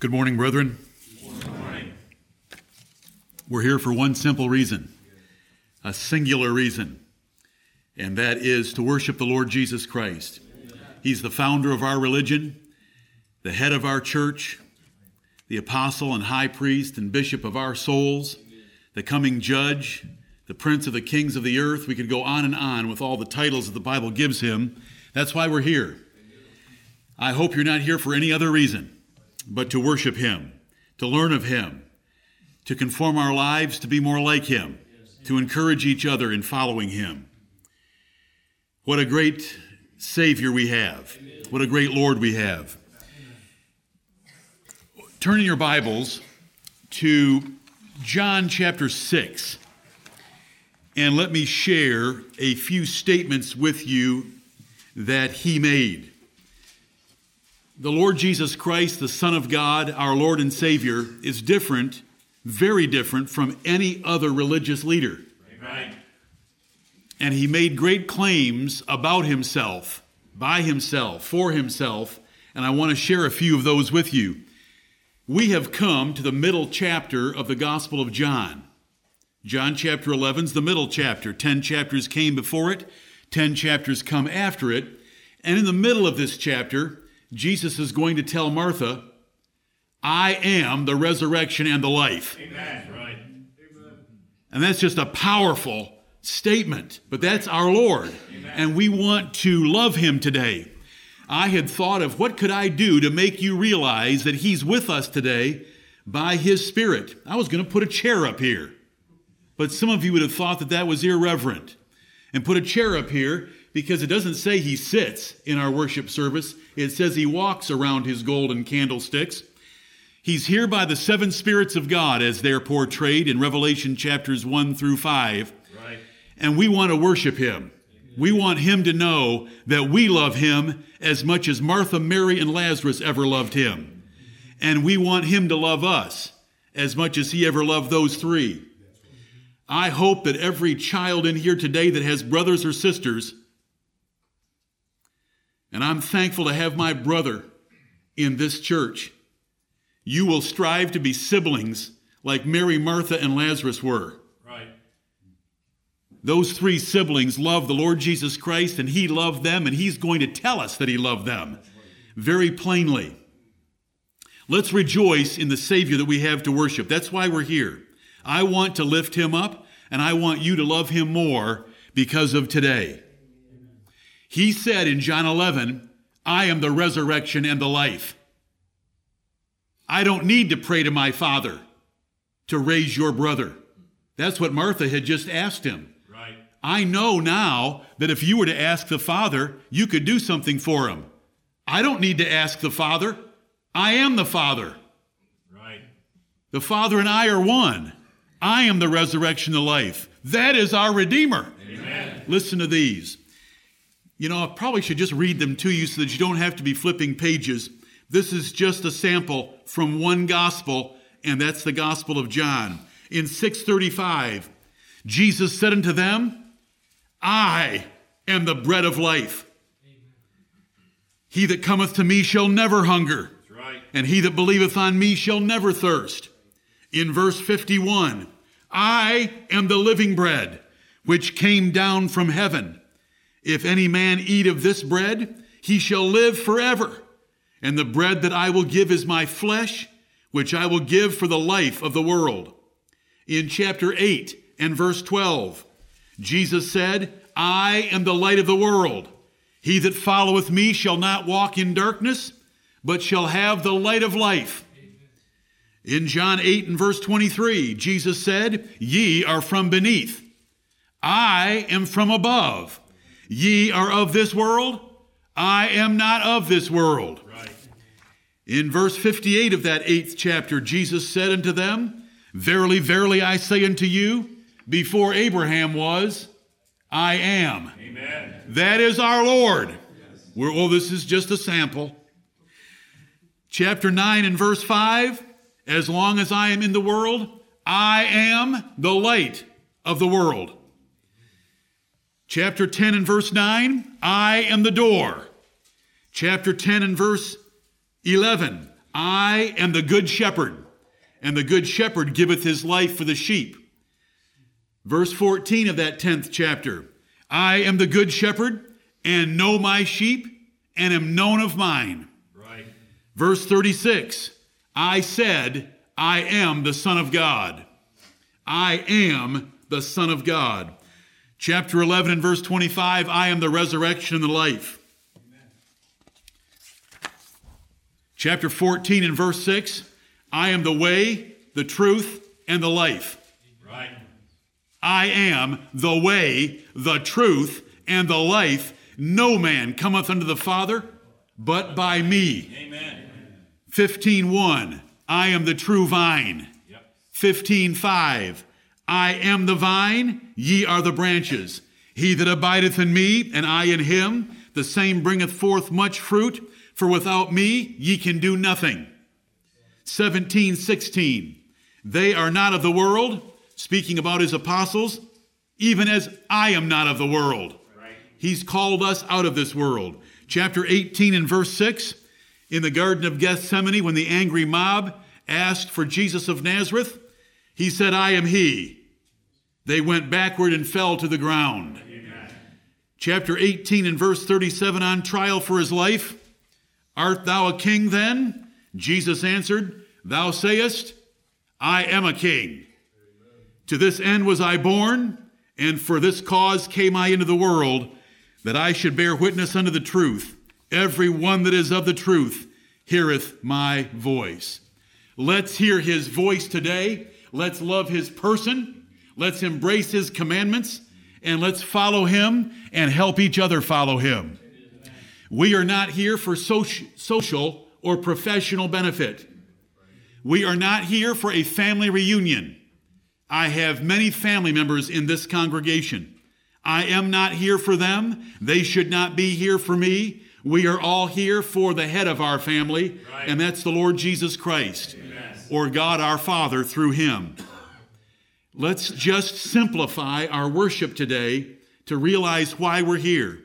Good morning, brethren. We're here for one simple reason, a singular reason, and that is to worship the Lord Jesus Christ. He's the founder of our religion, the head of our church, the apostle and high priest and bishop of our souls, the coming judge, the prince of the kings of the earth. We could go on and on with all the titles that the Bible gives him. That's why we're here. I hope you're not here for any other reason but to worship Him, to learn of Him, to conform our lives to be more like Him, to encourage each other in following Him. What a great Savior we have. What a great Lord we have. Turn in your Bibles to John chapter 6, and let me share a few statements with you that He made. The Lord Jesus Christ, the Son of God, our Lord and Savior, is different, very different from any other religious leader. Amen. And he made great claims about himself, by himself, for himself, and I want to share a few of those with you. We have come to the middle chapter of the Gospel of John. John chapter 11 is the middle chapter. Ten chapters came before it, ten chapters come after it. And in the middle of this chapter, Jesus is going to tell Martha, I am the resurrection and the life. Amen. Right. And that's just a powerful statement, but that's our Lord. Amen. And we want to love him today. I had thought of what could I do to make you realize that he's with us today by his spirit. I was going to put a chair up here. But some of you would have thought that that was irreverent. And put a chair up here because it doesn't say he sits in our worship service. It says he walks around his golden candlesticks. He's here by the seven spirits of God as they're portrayed in Revelation chapters 1 through 5. Right. And we want to worship him. We want him to know that we love him as much as Martha, Mary, and Lazarus ever loved him. And we want him to love us as much as he ever loved those three. I hope that every child in here today that has brothers or sisters and I'm thankful to have my brother in this church. You will strive to be siblings like Mary, Martha, and Lazarus were. Right. Those three siblings loved the Lord Jesus Christ, and he loved them, and he's going to tell us that he loved them very plainly. Let's rejoice in the Savior that we have to worship. That's why we're here. I want to lift him up, and I want you to love him more because of today. He said in John 11, I am the resurrection and the life. I don't need to pray to my Father to raise your brother. That's what Martha had just asked him. Right. I know now that if you were to ask the Father, you could do something for him. I don't need to ask the Father. I am the Father. Right. The Father and I are one. I am the resurrection of life. That is our Redeemer. Amen. Listen to these. You know, I probably should just read them to you so that you don't have to be flipping pages. This is just a sample from one gospel, and that's the Gospel of John. In 635, Jesus said unto them, I am the bread of life. He that cometh to me shall never hunger, right. and he that believeth on me shall never thirst. In verse 51, I am the living bread which came down from heaven. If any man eat of this bread, he shall live forever. And the bread that I will give is my flesh, which I will give for the life of the world. In chapter 8 and verse 12, Jesus said, I am the light of the world. He that followeth me shall not walk in darkness, but shall have the light of life. In John 8 and verse 23, Jesus said, Ye are from beneath. I am from above. Ye are of this world. I am not of this world. Right. In verse 58 of that eighth chapter, Jesus said unto them, Verily, verily, I say unto you, before Abraham was, I am. Amen. That is our Lord. Yes. well, this is just a sample. Chapter 9 and verse 5 As long as I am in the world, I am the light of the world. Chapter 10 and verse 9, I am the door. Chapter 10 and verse 11, I am the good shepherd, and the good shepherd giveth his life for the sheep. Verse 14 of that 10th chapter I am the good shepherd, and know my sheep, and am known of mine. Right. Verse 36 I said, I am the Son of God. I am the Son of God. Chapter 11 and verse 25 I am the resurrection and the life. Chapter 14 and verse 6 I am the way, the truth, and the life. Right. I am the way, the truth, and the life. No man cometh unto the Father but by me. Amen. 15.1 I am the true vine. Yep. 15.5 I am the vine, ye are the branches. He that abideth in me, and I in him, the same bringeth forth much fruit, for without me ye can do nothing. 17, 16. They are not of the world, speaking about his apostles, even as I am not of the world. He's called us out of this world. Chapter 18 and verse 6. In the Garden of Gethsemane, when the angry mob asked for Jesus of Nazareth, he said, I am he. They went backward and fell to the ground. Amen. Chapter 18 and verse 37 on trial for his life. Art thou a king then? Jesus answered, Thou sayest, I am a king. Amen. To this end was I born, and for this cause came I into the world, that I should bear witness unto the truth. Every one that is of the truth heareth my voice. Let's hear his voice today. Let's love his person. Let's embrace his commandments and let's follow him and help each other follow him. We are not here for social or professional benefit. We are not here for a family reunion. I have many family members in this congregation. I am not here for them. They should not be here for me. We are all here for the head of our family, right. and that's the Lord Jesus Christ, Amen. or God our Father through him. Let's just simplify our worship today to realize why we're here.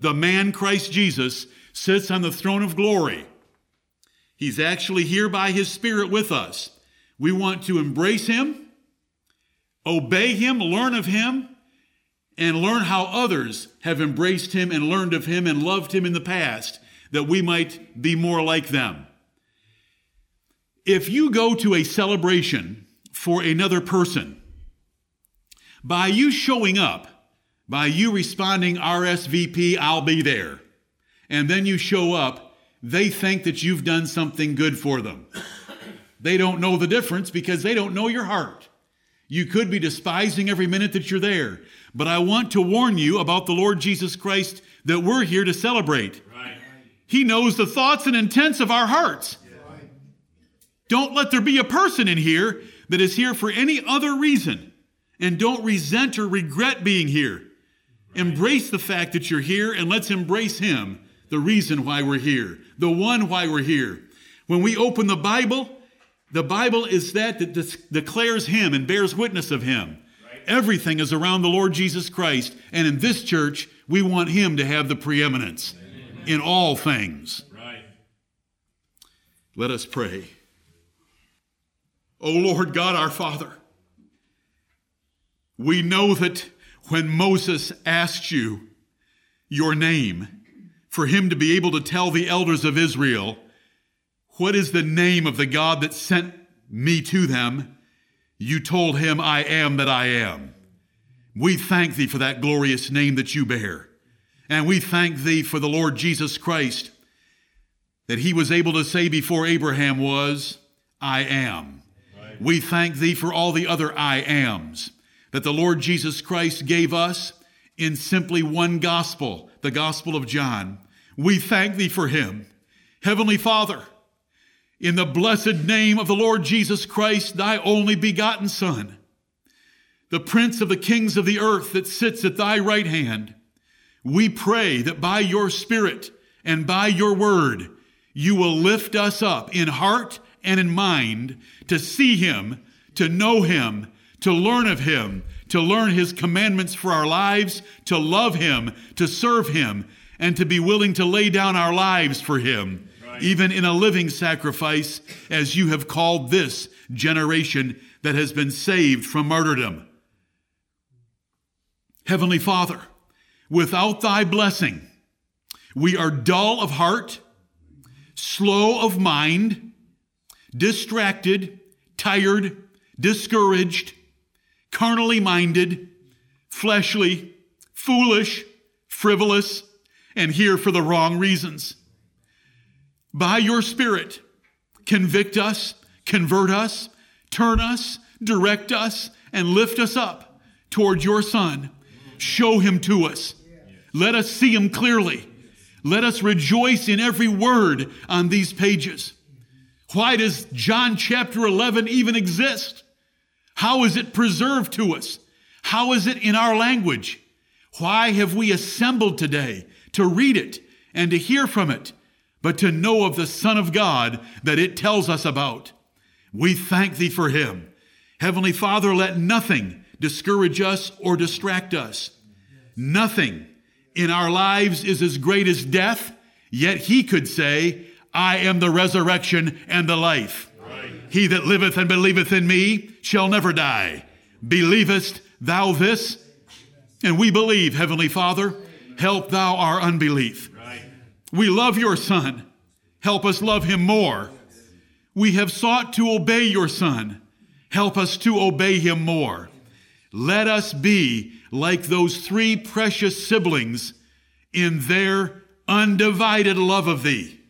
The man Christ Jesus sits on the throne of glory. He's actually here by his Spirit with us. We want to embrace him, obey him, learn of him, and learn how others have embraced him and learned of him and loved him in the past, that we might be more like them. If you go to a celebration for another person, by you showing up, by you responding RSVP, I'll be there, and then you show up, they think that you've done something good for them. They don't know the difference because they don't know your heart. You could be despising every minute that you're there. But I want to warn you about the Lord Jesus Christ that we're here to celebrate. Right. He knows the thoughts and intents of our hearts. Don't let there be a person in here that is here for any other reason and don't resent or regret being here. Embrace the fact that you're here and let's embrace Him, the reason why we're here, the one why we're here. When we open the Bible, the Bible is that that declares Him and bears witness of Him. Right. Everything is around the Lord Jesus Christ, and in this church, we want Him to have the preeminence Amen. in all things. Right. Let us pray. O Lord God our Father, we know that when Moses asked you your name, for him to be able to tell the elders of Israel, What is the name of the God that sent me to them? You told him, I am that I am. We thank thee for that glorious name that you bear. And we thank thee for the Lord Jesus Christ, that he was able to say before Abraham was, I am. Right. We thank thee for all the other I ams that the Lord Jesus Christ gave us in simply one gospel, the Gospel of John. We thank thee for him. Heavenly Father, in the blessed name of the Lord Jesus Christ, thy only begotten Son, the Prince of the kings of the earth that sits at thy right hand, we pray that by your Spirit and by your word, you will lift us up in heart and in mind to see him, to know him, to learn of Him, to learn His commandments for our lives, to love Him, to serve Him, and to be willing to lay down our lives for Him. Right. even in a living sacrifice, as you have called this generation that has been saved from martyrdom. Heavenly Father, without thy blessing, we are dull of heart, slow of mind, distracted, tired, discouraged, carnally minded, fleshly, foolish, frivolous, and here for the wrong reasons. By your Spirit, convict us, convert us, turn us, direct us, and lift us up toward your Son. Show him to us. Let us see him clearly. Let us rejoice in every word on these pages. Why does John chapter 11 even exist? How is it preserved to us? How is it in our language? Why have we assembled today to read it and to hear from it, but to know of the Son of God that it tells us about? We thank thee for him. Heavenly Father, let nothing discourage us or distract us. Nothing in our lives is as great as death, yet he could say, I am the resurrection and the life. He that liveth and believeth in me shall never die. Believest thou this? And we believe, Heavenly Father, help thou our unbelief. We love your Son. Help us love him more. We have sought to obey your Son. Help us to obey him more. Let us be like those three precious siblings in their undivided love of thee.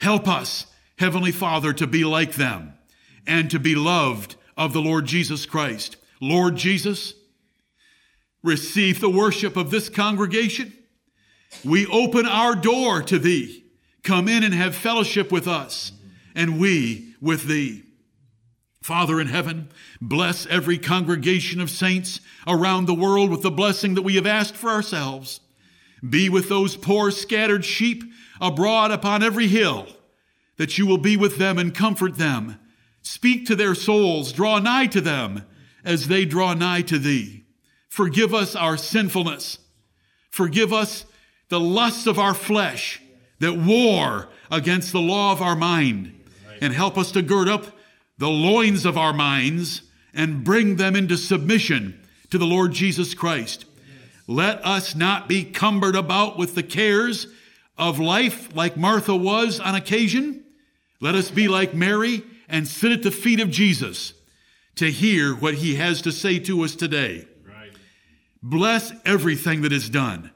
Help us, Heavenly Father, to be like them and to be loved of the Lord Jesus Christ. Lord Jesus, receive the worship of this congregation. We open our door to thee. Come in and have fellowship with us, and we with thee. Father in heaven, bless every congregation of saints around the world with the blessing that we have asked for ourselves. Be with those poor scattered sheep abroad upon every hill, that you will be with them and comfort them. Speak to their souls, draw nigh to them as they draw nigh to thee. Forgive us our sinfulness. Forgive us the lusts of our flesh that war against the law of our mind. And help us to gird up the loins of our minds and bring them into submission to the Lord Jesus Christ. Let us not be cumbered about with the cares of life like Martha was on occasion. Let us be like Mary and sit at the feet of Jesus to hear what he has to say to us today. Right. Bless everything that is done.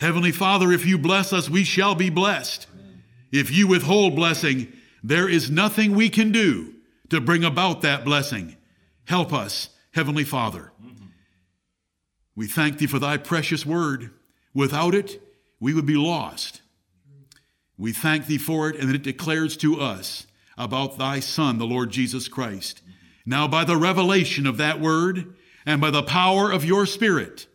Heavenly Father, if you bless us, we shall be blessed. Amen. If you withhold blessing, there is nothing we can do to bring about that blessing. Help us, Heavenly Father. Mm-hmm. We thank thee for thy precious word. Without it, we would be lost. We thank thee for it and that it declares to us about thy Son, the Lord Jesus Christ. Now, by the revelation of that word and by the power of your Spirit,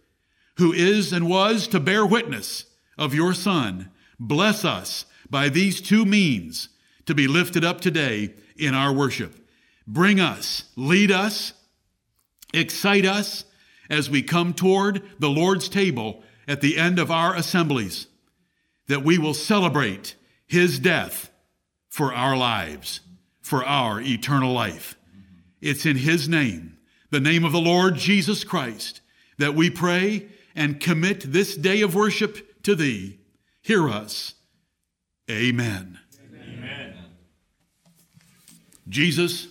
who is and was to bear witness of your Son, bless us by these two means to be lifted up today in our worship. Bring us, lead us, excite us as we come toward the Lord's table at the end of our assemblies, that we will celebrate his death for our lives, for our eternal life. It's in his name, the name of the Lord Jesus Christ, that we pray and commit this day of worship to thee. Hear us. Amen. Amen. Jesus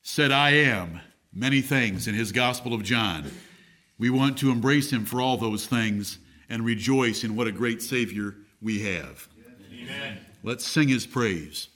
said, I am many things in his Gospel of John. We want to embrace him for all those things and rejoice in what a great Savior we have. Amen. Let's sing his praise.